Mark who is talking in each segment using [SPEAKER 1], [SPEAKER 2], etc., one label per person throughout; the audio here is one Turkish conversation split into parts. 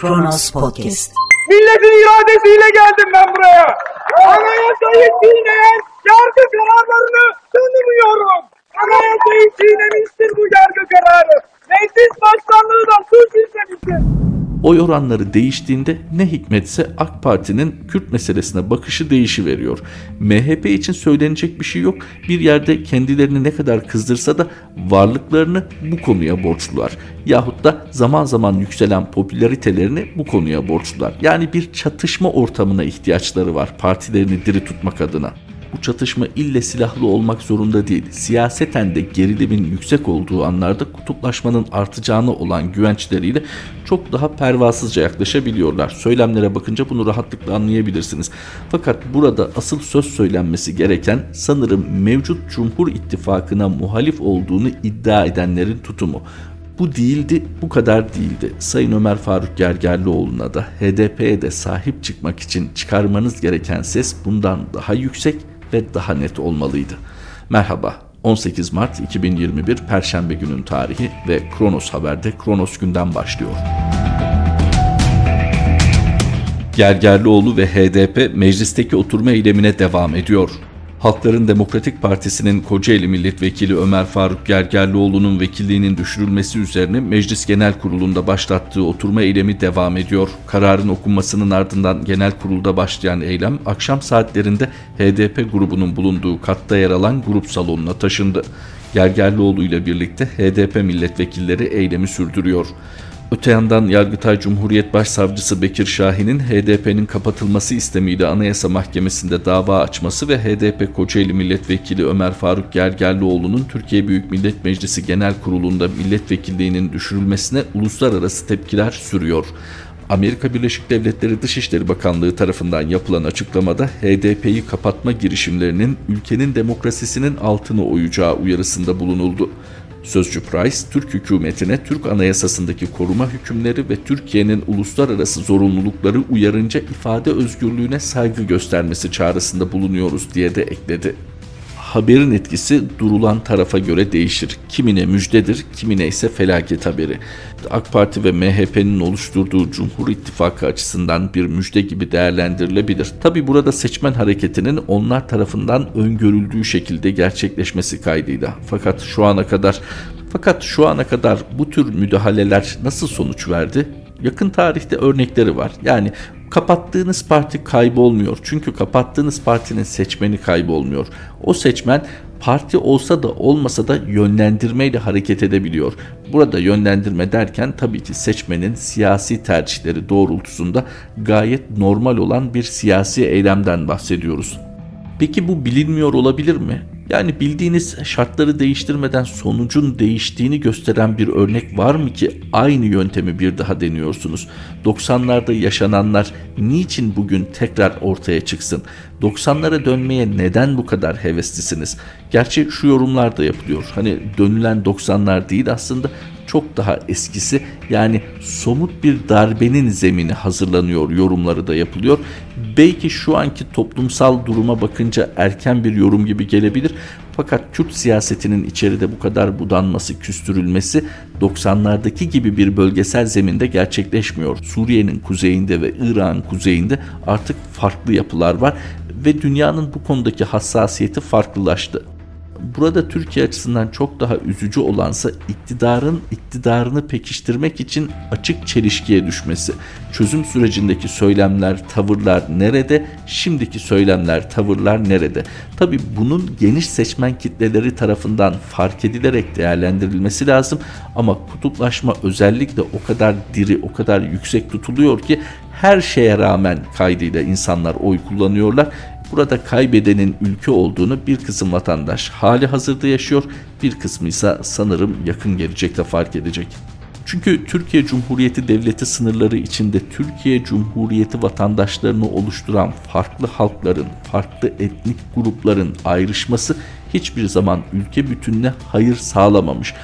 [SPEAKER 1] Kronos Podcast.
[SPEAKER 2] Milletin iradesiyle geldim ben buraya. Anayasayı çiğneyen yargı kararlarını tanımıyorum. Anayasayı çiğnemiştir bu yargı kararı. Meclis başkanlığı da suç işlemiştir.
[SPEAKER 3] Oy oranları değiştiğinde ne hikmetse AK Parti'nin Kürt meselesine bakışı değişiveriyor. MHP için söylenecek bir şey yok. Bir yerde kendilerini ne kadar kızdırsa da varlıklarını bu konuya borçlular. Yahut da zaman zaman yükselen popülaritelerini bu konuya borçlular. Yani bir çatışma ortamına ihtiyaçları var partilerini diri tutmak adına. Bu çatışma ille silahlı olmak zorunda değil. Siyaseten de gerilimin yüksek olduğu anlarda kutuplaşmanın artacağına olan güvençleriyle çok daha pervasızca yaklaşabiliyorlar. Söylemlere bakınca bunu rahatlıkla anlayabilirsiniz. Fakat burada asıl söz söylenmesi gereken sanırım mevcut Cumhur İttifakı'na muhalif olduğunu iddia edenlerin tutumu. Bu değildi, bu kadar değildi. Sayın Ömer Faruk Gergerlioğlu'na da HDP'ye de sahip çıkmak için çıkarmanız gereken ses bundan daha yüksek ve daha net olmalıydı. Merhaba. 18 Mart 2021 Perşembe günün tarihi ve Kronos Haber'de Kronos günden başlıyor. Gergerlioğlu ve HDP meclisteki oturma eylemine devam ediyor. Halkların Demokratik Partisi'nin Kocaeli Milletvekili Ömer Faruk Gergerlioğlu'nun vekilliğinin düşürülmesi üzerine Meclis Genel Kurulu'nda başlattığı oturma eylemi devam ediyor. Kararın okunmasının ardından genel kurulda başlayan eylem akşam saatlerinde HDP grubunun bulunduğu katta yer alan grup salonuna taşındı. Gergerlioğlu ile birlikte HDP milletvekilleri eylemi sürdürüyor. Öte yandan Yargıtay Cumhuriyet Başsavcısı Bekir Şahin'in HDP'nin kapatılması istemiyle Anayasa Mahkemesi'nde dava açması ve HDP Kocaeli Milletvekili Ömer Faruk Gergerlioğlu'nun Türkiye Büyük Millet Meclisi Genel Kurulu'nda milletvekilliğinin düşürülmesine uluslararası tepkiler sürüyor. Amerika Birleşik Devletleri Dışişleri Bakanlığı tarafından yapılan açıklamada HDP'yi kapatma girişimlerinin ülkenin demokrasisinin altını oyacağı uyarısında bulunuldu. Sözcü Price, Türk hükümetine Türk Anayasasındaki koruma hükümleri ve Türkiye'nin uluslararası zorunlulukları uyarınca ifade özgürlüğüne saygı göstermesi çağrısında bulunuyoruz diye de ekledi haberin etkisi durulan tarafa göre değişir. Kimine müjdedir, kimine ise felaket haberi. AK Parti ve MHP'nin oluşturduğu Cumhur İttifakı açısından bir müjde gibi değerlendirilebilir. Tabi burada seçmen hareketinin onlar tarafından öngörüldüğü şekilde gerçekleşmesi kaydıyla. Fakat şu ana kadar fakat şu ana kadar bu tür müdahaleler nasıl sonuç verdi? Yakın tarihte örnekleri var. Yani kapattığınız parti kaybolmuyor. Çünkü kapattığınız partinin seçmeni kaybolmuyor. O seçmen parti olsa da olmasa da yönlendirmeyle hareket edebiliyor. Burada yönlendirme derken tabii ki seçmenin siyasi tercihleri doğrultusunda gayet normal olan bir siyasi eylemden bahsediyoruz. Peki bu bilinmiyor olabilir mi? Yani bildiğiniz şartları değiştirmeden sonucun değiştiğini gösteren bir örnek var mı ki aynı yöntemi bir daha deniyorsunuz? 90'larda yaşananlar niçin bugün tekrar ortaya çıksın? 90'lara dönmeye neden bu kadar heveslisiniz? Gerçi şu yorumlar da yapılıyor. Hani dönülen 90'lar değil aslında çok daha eskisi yani somut bir darbenin zemini hazırlanıyor yorumları da yapılıyor. Belki şu anki toplumsal duruma bakınca erken bir yorum gibi gelebilir. Fakat Kürt siyasetinin içeride bu kadar budanması, küstürülmesi 90'lardaki gibi bir bölgesel zeminde gerçekleşmiyor. Suriye'nin kuzeyinde ve İran'ın kuzeyinde artık farklı yapılar var ve dünyanın bu konudaki hassasiyeti farklılaştı. Burada Türkiye açısından çok daha üzücü olansa iktidarın iktidarını pekiştirmek için açık çelişkiye düşmesi. Çözüm sürecindeki söylemler, tavırlar nerede? Şimdiki söylemler, tavırlar nerede? Tabi bunun geniş seçmen kitleleri tarafından fark edilerek değerlendirilmesi lazım ama kutuplaşma özellikle o kadar diri, o kadar yüksek tutuluyor ki her şeye rağmen kaydıyla insanlar oy kullanıyorlar Burada kaybedenin ülke olduğunu bir kısım vatandaş hali hazırda yaşıyor, bir kısmı ise sanırım yakın gelecekte fark edecek. Çünkü Türkiye Cumhuriyeti Devleti sınırları içinde Türkiye Cumhuriyeti vatandaşlarını oluşturan farklı halkların, farklı etnik grupların ayrışması hiçbir zaman ülke bütününe hayır sağlamamış.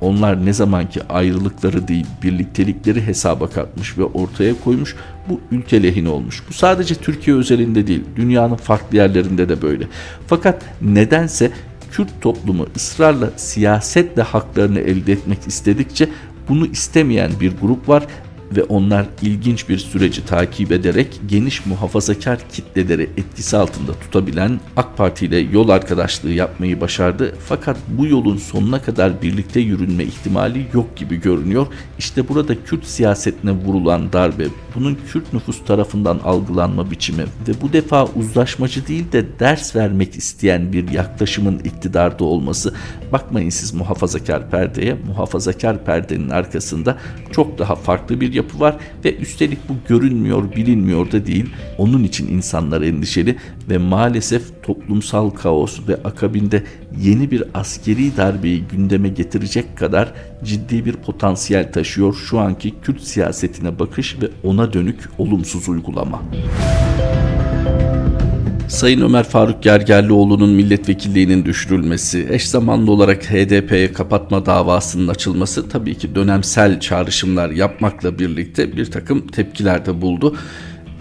[SPEAKER 3] Onlar ne zamanki ayrılıkları değil birliktelikleri hesaba katmış ve ortaya koymuş bu ülke lehine olmuş. Bu sadece Türkiye özelinde değil dünyanın farklı yerlerinde de böyle. Fakat nedense Kürt toplumu ısrarla siyasetle haklarını elde etmek istedikçe bunu istemeyen bir grup var ve onlar ilginç bir süreci takip ederek geniş muhafazakar kitleleri etkisi altında tutabilen AK Parti ile yol arkadaşlığı yapmayı başardı. Fakat bu yolun sonuna kadar birlikte yürünme ihtimali yok gibi görünüyor. İşte burada Kürt siyasetine vurulan darbe, bunun Kürt nüfus tarafından algılanma biçimi ve bu defa uzlaşmacı değil de ders vermek isteyen bir yaklaşımın iktidarda olması. Bakmayın siz muhafazakar perdeye, muhafazakar perdenin arkasında çok daha farklı bir yapı var ve üstelik bu görünmüyor, bilinmiyor da değil. Onun için insanlar endişeli ve maalesef toplumsal kaos ve akabinde yeni bir askeri darbeyi gündeme getirecek kadar ciddi bir potansiyel taşıyor şu anki Kürt siyasetine bakış ve ona dönük olumsuz uygulama. Sayın Ömer Faruk Gergerlioğlu'nun milletvekilliğinin düşürülmesi, eş zamanlı olarak HDP'ye kapatma davasının açılması tabii ki dönemsel çağrışımlar yapmakla birlikte bir takım tepkiler de buldu.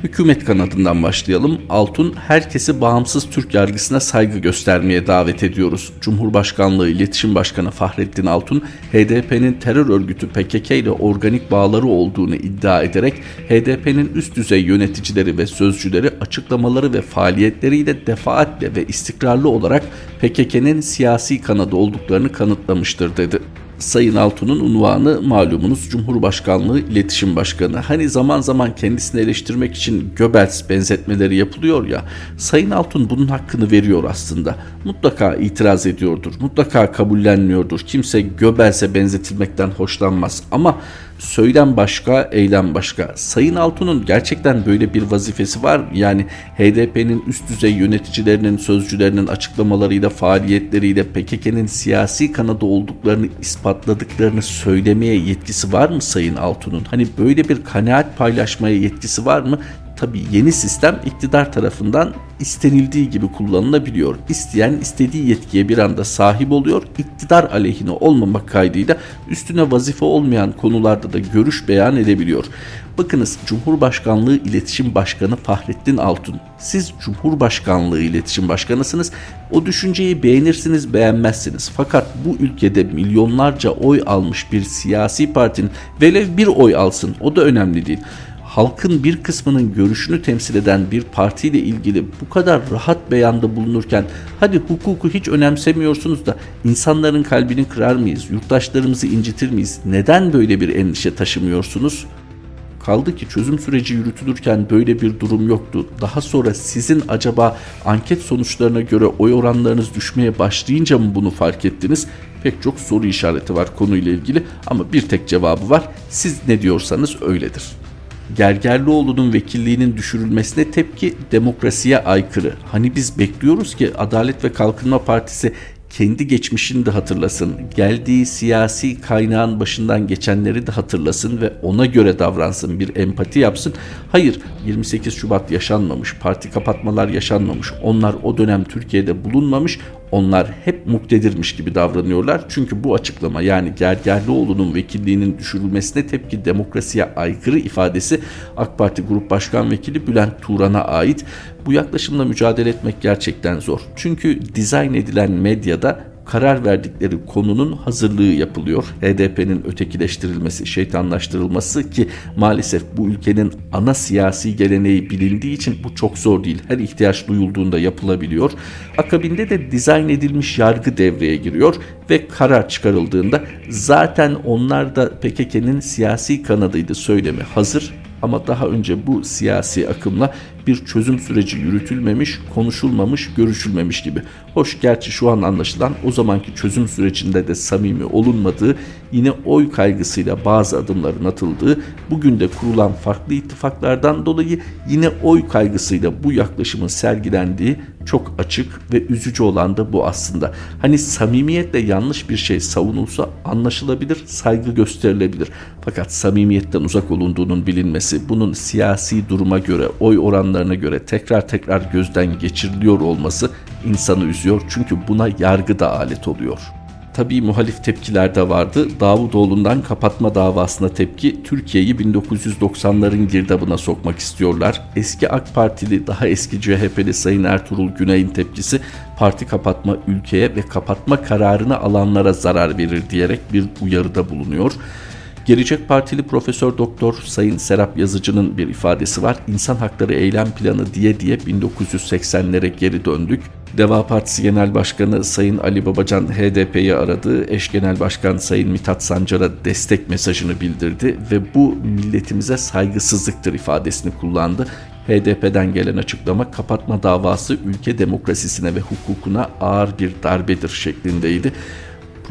[SPEAKER 3] Hükümet kanadından başlayalım. Altun herkesi bağımsız Türk yargısına saygı göstermeye davet ediyoruz. Cumhurbaşkanlığı İletişim Başkanı Fahrettin Altun, HDP'nin terör örgütü PKK ile organik bağları olduğunu iddia ederek HDP'nin üst düzey yöneticileri ve sözcüleri açıklamaları ve faaliyetleriyle defaatle ve istikrarlı olarak PKK'nın siyasi kanadı olduklarını kanıtlamıştır dedi. Sayın Altun'un unvanı malumunuz Cumhurbaşkanlığı İletişim Başkanı. Hani zaman zaman kendisini eleştirmek için Göbels benzetmeleri yapılıyor ya. Sayın Altun bunun hakkını veriyor aslında. Mutlaka itiraz ediyordur. Mutlaka kabullenmiyordur. Kimse Göbels'e benzetilmekten hoşlanmaz. Ama söylem başka, eylem başka. Sayın Altun'un gerçekten böyle bir vazifesi var? Yani HDP'nin üst düzey yöneticilerinin, sözcülerinin açıklamalarıyla, faaliyetleriyle PKK'nın siyasi kanadı olduklarını ispatladıklarını söylemeye yetkisi var mı Sayın Altun'un? Hani böyle bir kanaat paylaşmaya yetkisi var mı? Tabii yeni sistem iktidar tarafından istenildiği gibi kullanılabiliyor. İsteyen istediği yetkiye bir anda sahip oluyor. İktidar aleyhine olmamak kaydıyla üstüne vazife olmayan konularda da görüş beyan edebiliyor. Bakınız Cumhurbaşkanlığı İletişim Başkanı Fahrettin Altun. Siz Cumhurbaşkanlığı İletişim Başkanısınız. O düşünceyi beğenirsiniz beğenmezsiniz. Fakat bu ülkede milyonlarca oy almış bir siyasi partinin velev bir oy alsın o da önemli değil halkın bir kısmının görüşünü temsil eden bir partiyle ilgili bu kadar rahat beyanda bulunurken hadi hukuku hiç önemsemiyorsunuz da insanların kalbini kırar mıyız? Yurttaşlarımızı incitir miyiz? Neden böyle bir endişe taşımıyorsunuz? Kaldı ki çözüm süreci yürütülürken böyle bir durum yoktu. Daha sonra sizin acaba anket sonuçlarına göre oy oranlarınız düşmeye başlayınca mı bunu fark ettiniz? Pek çok soru işareti var konuyla ilgili ama bir tek cevabı var. Siz ne diyorsanız öyledir. Gergerlioğlu'nun vekilliğinin düşürülmesine tepki demokrasiye aykırı. Hani biz bekliyoruz ki Adalet ve Kalkınma Partisi kendi geçmişini de hatırlasın. Geldiği siyasi kaynağın başından geçenleri de hatırlasın ve ona göre davransın. Bir empati yapsın. Hayır 28 Şubat yaşanmamış. Parti kapatmalar yaşanmamış. Onlar o dönem Türkiye'de bulunmamış. Onlar hep muktedirmiş gibi davranıyorlar. Çünkü bu açıklama yani Gergerlioğlu'nun vekilliğinin düşürülmesine tepki demokrasiye aykırı ifadesi AK Parti Grup Başkan Vekili Bülent Turan'a ait. Bu yaklaşımla mücadele etmek gerçekten zor. Çünkü dizayn edilen medyada karar verdikleri konunun hazırlığı yapılıyor. HDP'nin ötekileştirilmesi, şeytanlaştırılması ki maalesef bu ülkenin ana siyasi geleneği bilindiği için bu çok zor değil. Her ihtiyaç duyulduğunda yapılabiliyor. Akabinde de dizayn edilmiş yargı devreye giriyor ve karar çıkarıldığında zaten onlar da PKK'nın siyasi kanadıydı söylemi hazır ama daha önce bu siyasi akımla bir çözüm süreci yürütülmemiş, konuşulmamış, görüşülmemiş gibi. Hoş gerçi şu an anlaşılan o zamanki çözüm sürecinde de samimi olunmadığı, yine oy kaygısıyla bazı adımların atıldığı, bugün de kurulan farklı ittifaklardan dolayı yine oy kaygısıyla bu yaklaşımın sergilendiği çok açık ve üzücü olan da bu aslında. Hani samimiyetle yanlış bir şey savunulsa anlaşılabilir, saygı gösterilebilir. Fakat samimiyetten uzak olunduğunun bilinmesi, bunun siyasi duruma göre, oy oranlarına göre tekrar tekrar gözden geçiriliyor olması insanı üzüyor. Çünkü buna yargı da alet oluyor.'' Tabii muhalif tepkiler de vardı. Davutoğlu'ndan kapatma davasına tepki Türkiye'yi 1990'ların girdabına sokmak istiyorlar. Eski AK Partili daha eski CHP'li Sayın Ertuğrul Güney'in tepkisi parti kapatma ülkeye ve kapatma kararını alanlara zarar verir diyerek bir uyarıda bulunuyor. Gelecek Partili Profesör Doktor Sayın Serap Yazıcı'nın bir ifadesi var. İnsan Hakları Eylem Planı diye diye 1980'lere geri döndük. Deva Partisi Genel Başkanı Sayın Ali Babacan HDP'yi aradı. Eş Genel Başkan Sayın Mithat Sancar'a destek mesajını bildirdi ve bu milletimize saygısızlıktır ifadesini kullandı. HDP'den gelen açıklama kapatma davası ülke demokrasisine ve hukukuna ağır bir darbedir şeklindeydi.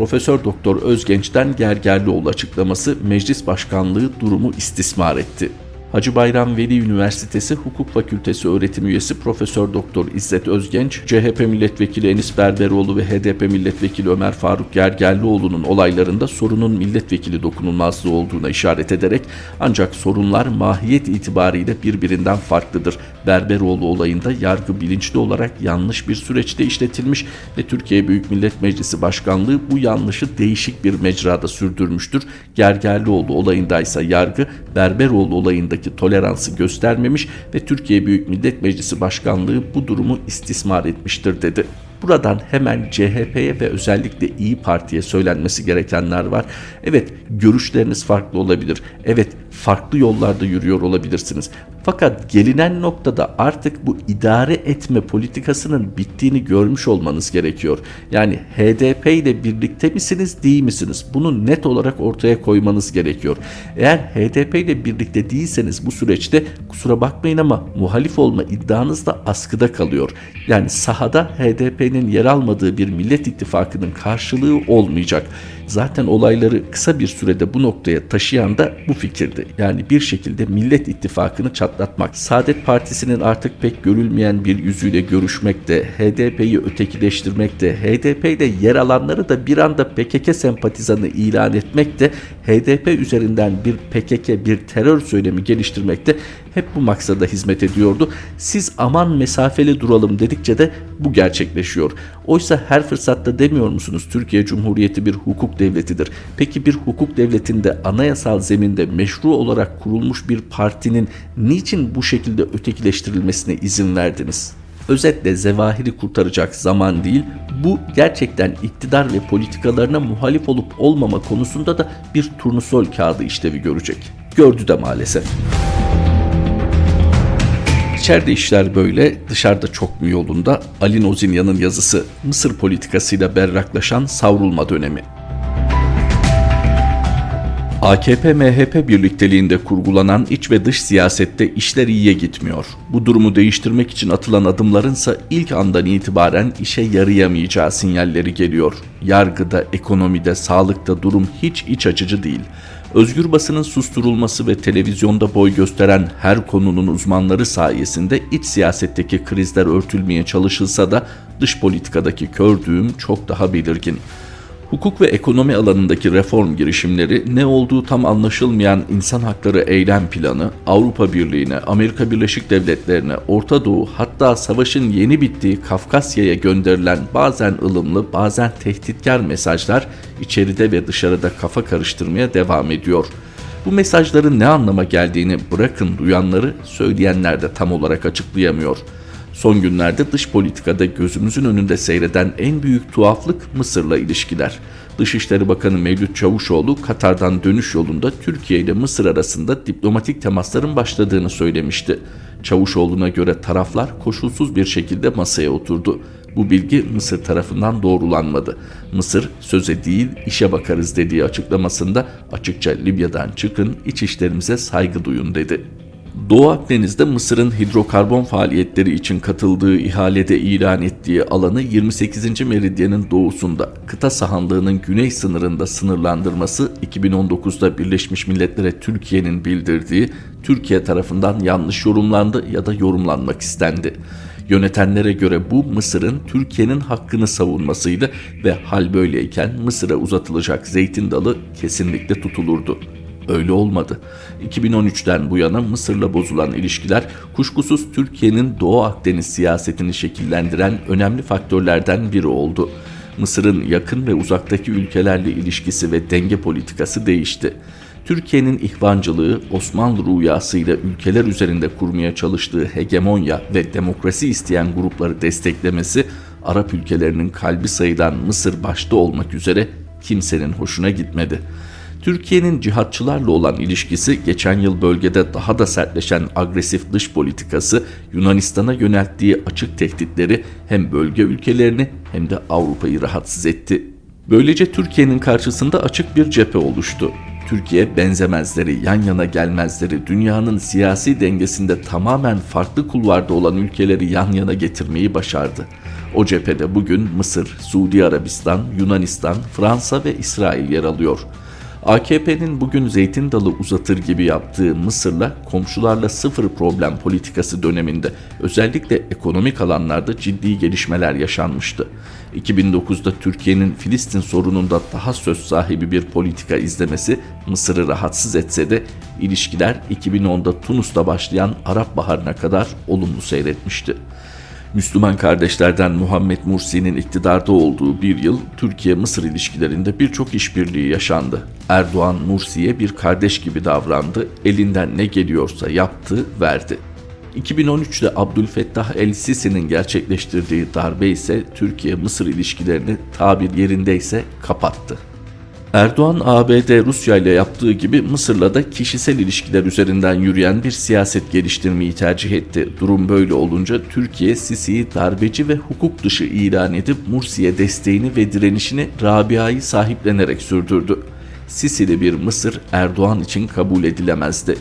[SPEAKER 3] Profesör Doktor Özgenç'ten Gergerlioğlu açıklaması meclis başkanlığı durumu istismar etti. Hacı Bayram Veli Üniversitesi Hukuk Fakültesi öğretim üyesi Profesör Doktor İzzet Özgenç, CHP milletvekili Enis Berberoğlu ve HDP milletvekili Ömer Faruk Gergerlioğlu'nun olaylarında sorunun milletvekili dokunulmazlığı olduğuna işaret ederek ancak sorunlar mahiyet itibariyle birbirinden farklıdır. Berberoğlu olayında yargı bilinçli olarak yanlış bir süreçte işletilmiş ve Türkiye Büyük Millet Meclisi Başkanlığı bu yanlışı değişik bir mecrada sürdürmüştür. Gergerlioğlu olayında ise yargı Berberoğlu olayında konusundaki toleransı göstermemiş ve Türkiye Büyük Millet Meclisi Başkanlığı bu durumu istismar etmiştir dedi. Buradan hemen CHP'ye ve özellikle İyi Parti'ye söylenmesi gerekenler var. Evet görüşleriniz farklı olabilir. Evet farklı yollarda yürüyor olabilirsiniz. Fakat gelinen noktada artık bu idare etme politikasının bittiğini görmüş olmanız gerekiyor. Yani HDP ile birlikte misiniz değil misiniz? Bunu net olarak ortaya koymanız gerekiyor. Eğer HDP ile birlikte değilseniz bu süreçte kusura bakmayın ama muhalif olma iddianız da askıda kalıyor. Yani sahada HDP'nin yer almadığı bir Millet İttifakı'nın karşılığı olmayacak. Zaten olayları kısa bir sürede bu noktaya taşıyan da bu fikirdi. Yani bir şekilde Millet İttifakı'nı çatlatmak. Saadet Partisi'nin artık pek görülmeyen bir yüzüyle görüşmekte, HDP'yi ötekileştirmekte, HDP'de yer alanları da bir anda PKK sempatizanı ilan etmekte, HDP üzerinden bir PKK, bir terör söylemi geliştirmekte hep bu maksada hizmet ediyordu. Siz aman mesafeli duralım dedikçe de bu gerçekleşiyor. Oysa her fırsatta demiyor musunuz Türkiye Cumhuriyeti bir hukuk devletidir. Peki bir hukuk devletinde anayasal zeminde meşru olarak kurulmuş bir partinin niçin bu şekilde ötekileştirilmesine izin verdiniz? Özetle zevahiri kurtaracak zaman değil, bu gerçekten iktidar ve politikalarına muhalif olup olmama konusunda da bir turnusol kağıdı işlevi görecek. Gördü de maalesef. İçeride işler böyle, dışarıda çok mu yolunda? Ali Nozinyan'ın yazısı Mısır politikasıyla berraklaşan savrulma dönemi. AKP-MHP birlikteliğinde kurgulanan iç ve dış siyasette işler iyiye gitmiyor. Bu durumu değiştirmek için atılan adımlarınsa ilk andan itibaren işe yarayamayacağı sinyalleri geliyor. Yargıda, ekonomide, sağlıkta durum hiç iç açıcı değil. Özgür basının susturulması ve televizyonda boy gösteren her konunun uzmanları sayesinde iç siyasetteki krizler örtülmeye çalışılsa da dış politikadaki kördüğüm çok daha belirgin. Hukuk ve ekonomi alanındaki reform girişimleri ne olduğu tam anlaşılmayan insan hakları eylem planı, Avrupa Birliği'ne, Amerika Birleşik Devletleri'ne, Orta Doğu hatta savaşın yeni bittiği Kafkasya'ya gönderilen bazen ılımlı bazen tehditkar mesajlar içeride ve dışarıda kafa karıştırmaya devam ediyor. Bu mesajların ne anlama geldiğini bırakın duyanları söyleyenler de tam olarak açıklayamıyor.'' Son günlerde dış politikada gözümüzün önünde seyreden en büyük tuhaflık Mısır'la ilişkiler. Dışişleri Bakanı Mevlüt Çavuşoğlu Katar'dan dönüş yolunda Türkiye ile Mısır arasında diplomatik temasların başladığını söylemişti. Çavuşoğlu'na göre taraflar koşulsuz bir şekilde masaya oturdu. Bu bilgi Mısır tarafından doğrulanmadı. Mısır söze değil işe bakarız dediği açıklamasında açıkça Libya'dan çıkın iç işlerimize saygı duyun dedi. Doğu Akdeniz'de Mısır'ın hidrokarbon faaliyetleri için katıldığı ihalede ilan ettiği alanı 28. meridyenin doğusunda kıta sahanlığının güney sınırında sınırlandırması 2019'da Birleşmiş Milletler'e Türkiye'nin bildirdiği Türkiye tarafından yanlış yorumlandı ya da yorumlanmak istendi. Yönetenlere göre bu Mısır'ın Türkiye'nin hakkını savunmasıydı ve hal böyleyken Mısır'a uzatılacak zeytin dalı kesinlikle tutulurdu öyle olmadı. 2013'ten bu yana Mısır'la bozulan ilişkiler kuşkusuz Türkiye'nin Doğu Akdeniz siyasetini şekillendiren önemli faktörlerden biri oldu. Mısır'ın yakın ve uzaktaki ülkelerle ilişkisi ve denge politikası değişti. Türkiye'nin ihvancılığı Osmanlı rüyasıyla ülkeler üzerinde kurmaya çalıştığı hegemonya ve demokrasi isteyen grupları desteklemesi Arap ülkelerinin kalbi sayılan Mısır başta olmak üzere kimsenin hoşuna gitmedi. Türkiye'nin cihatçılarla olan ilişkisi geçen yıl bölgede daha da sertleşen agresif dış politikası Yunanistan'a yönelttiği açık tehditleri hem bölge ülkelerini hem de Avrupa'yı rahatsız etti. Böylece Türkiye'nin karşısında açık bir cephe oluştu. Türkiye benzemezleri, yan yana gelmezleri, dünyanın siyasi dengesinde tamamen farklı kulvarda olan ülkeleri yan yana getirmeyi başardı. O cephede bugün Mısır, Suudi Arabistan, Yunanistan, Fransa ve İsrail yer alıyor. AKP'nin bugün zeytin dalı uzatır gibi yaptığı Mısır'la komşularla sıfır problem politikası döneminde özellikle ekonomik alanlarda ciddi gelişmeler yaşanmıştı. 2009'da Türkiye'nin Filistin sorununda daha söz sahibi bir politika izlemesi Mısır'ı rahatsız etse de ilişkiler 2010'da Tunus'ta başlayan Arap Baharı'na kadar olumlu seyretmişti. Müslüman kardeşlerden Muhammed Mursi'nin iktidarda olduğu bir yıl Türkiye-Mısır ilişkilerinde birçok işbirliği yaşandı. Erdoğan Mursi'ye bir kardeş gibi davrandı, elinden ne geliyorsa yaptı, verdi. 2013'te Abdülfettah el-Sisi'nin gerçekleştirdiği darbe ise Türkiye-Mısır ilişkilerini tabir yerindeyse kapattı. Erdoğan ABD Rusya ile yaptığı gibi Mısır'la da kişisel ilişkiler üzerinden yürüyen bir siyaset geliştirmeyi tercih etti. Durum böyle olunca Türkiye Sisi'yi darbeci ve hukuk dışı ilan edip Mursi'ye desteğini ve direnişini Rabia'yı sahiplenerek sürdürdü. Sisi'li bir Mısır Erdoğan için kabul edilemezdi.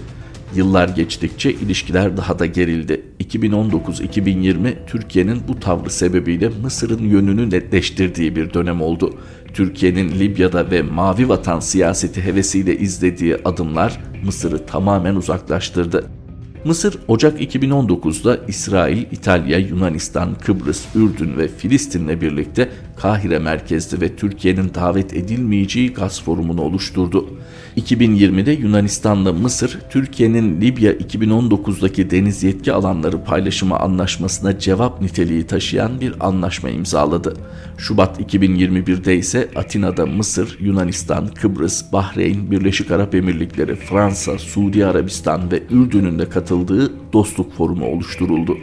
[SPEAKER 3] Yıllar geçtikçe ilişkiler daha da gerildi. 2019-2020 Türkiye'nin bu tavrı sebebiyle Mısır'ın yönünü netleştirdiği bir dönem oldu. Türkiye'nin Libya'da ve Mavi Vatan siyaseti hevesiyle izlediği adımlar Mısır'ı tamamen uzaklaştırdı. Mısır Ocak 2019'da İsrail, İtalya, Yunanistan, Kıbrıs, Ürdün ve Filistin'le birlikte Kahire merkezli ve Türkiye'nin davet edilmeyeceği gaz forumunu oluşturdu. 2020'de Yunanistan'la Mısır, Türkiye'nin Libya 2019'daki deniz yetki alanları paylaşımı anlaşmasına cevap niteliği taşıyan bir anlaşma imzaladı. Şubat 2021'de ise Atina'da Mısır, Yunanistan, Kıbrıs, Bahreyn, Birleşik Arap Emirlikleri, Fransa, Suudi Arabistan ve Ürdün'ün de katıldığı dostluk forumu oluşturuldu.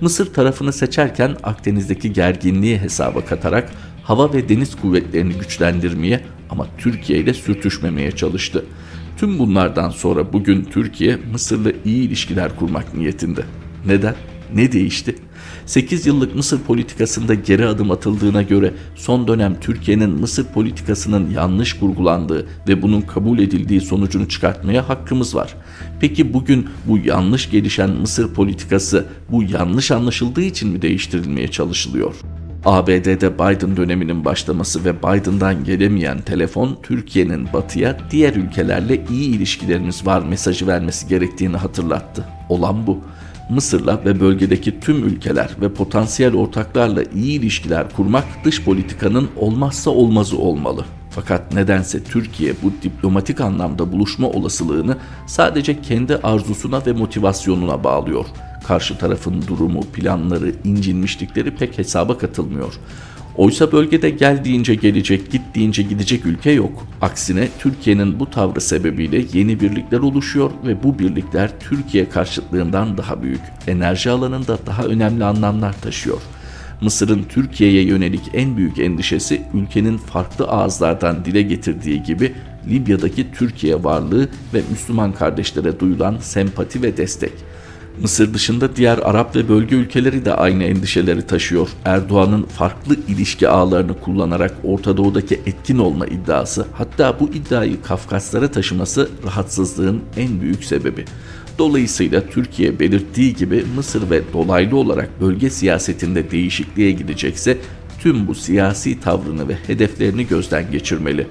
[SPEAKER 3] Mısır tarafını seçerken Akdeniz'deki gerginliği hesaba katarak hava ve deniz kuvvetlerini güçlendirmeye ama Türkiye ile sürtüşmemeye çalıştı. Tüm bunlardan sonra bugün Türkiye Mısır'la iyi ilişkiler kurmak niyetinde. Neden? Ne değişti? 8 yıllık Mısır politikasında geri adım atıldığına göre son dönem Türkiye'nin Mısır politikasının yanlış kurgulandığı ve bunun kabul edildiği sonucunu çıkartmaya hakkımız var. Peki bugün bu yanlış gelişen Mısır politikası bu yanlış anlaşıldığı için mi değiştirilmeye çalışılıyor? ABD'de Biden döneminin başlaması ve Biden'dan gelemeyen telefon Türkiye'nin batıya diğer ülkelerle iyi ilişkilerimiz var mesajı vermesi gerektiğini hatırlattı. Olan bu. Mısır'la ve bölgedeki tüm ülkeler ve potansiyel ortaklarla iyi ilişkiler kurmak dış politikanın olmazsa olmazı olmalı. Fakat nedense Türkiye bu diplomatik anlamda buluşma olasılığını sadece kendi arzusuna ve motivasyonuna bağlıyor. Karşı tarafın durumu, planları, incinmişlikleri pek hesaba katılmıyor. Oysa bölgede gel deyince gelecek, git deyince gidecek ülke yok. Aksine Türkiye'nin bu tavrı sebebiyle yeni birlikler oluşuyor ve bu birlikler Türkiye karşıtlığından daha büyük, enerji alanında daha önemli anlamlar taşıyor. Mısır'ın Türkiye'ye yönelik en büyük endişesi ülkenin farklı ağızlardan dile getirdiği gibi Libya'daki Türkiye varlığı ve Müslüman kardeşlere duyulan sempati ve destek. Mısır dışında diğer Arap ve bölge ülkeleri de aynı endişeleri taşıyor. Erdoğan'ın farklı ilişki ağlarını kullanarak Orta Doğu'daki etkin olma iddiası, hatta bu iddiayı Kafkaslara taşıması rahatsızlığın en büyük sebebi. Dolayısıyla Türkiye belirttiği gibi Mısır ve dolaylı olarak bölge siyasetinde değişikliğe gidecekse tüm bu siyasi tavrını ve hedeflerini gözden geçirmeli.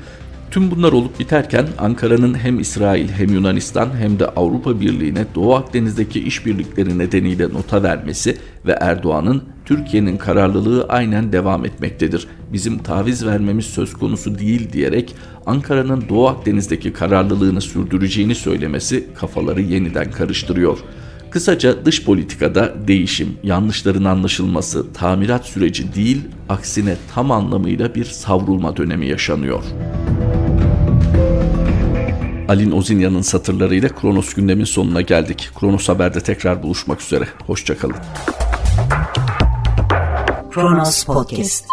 [SPEAKER 3] Tüm bunlar olup biterken Ankara'nın hem İsrail hem Yunanistan hem de Avrupa Birliği'ne Doğu Akdeniz'deki işbirlikleri nedeniyle nota vermesi ve Erdoğan'ın Türkiye'nin kararlılığı aynen devam etmektedir. Bizim taviz vermemiz söz konusu değil diyerek Ankara'nın Doğu Akdeniz'deki kararlılığını sürdüreceğini söylemesi kafaları yeniden karıştırıyor. Kısaca dış politikada değişim, yanlışların anlaşılması, tamirat süreci değil, aksine tam anlamıyla bir savrulma dönemi yaşanıyor. Alin Ozinya'nın satırlarıyla Kronos gündemin sonuna geldik. Kronos Haber'de tekrar buluşmak üzere. Hoşçakalın. Kronos Podcast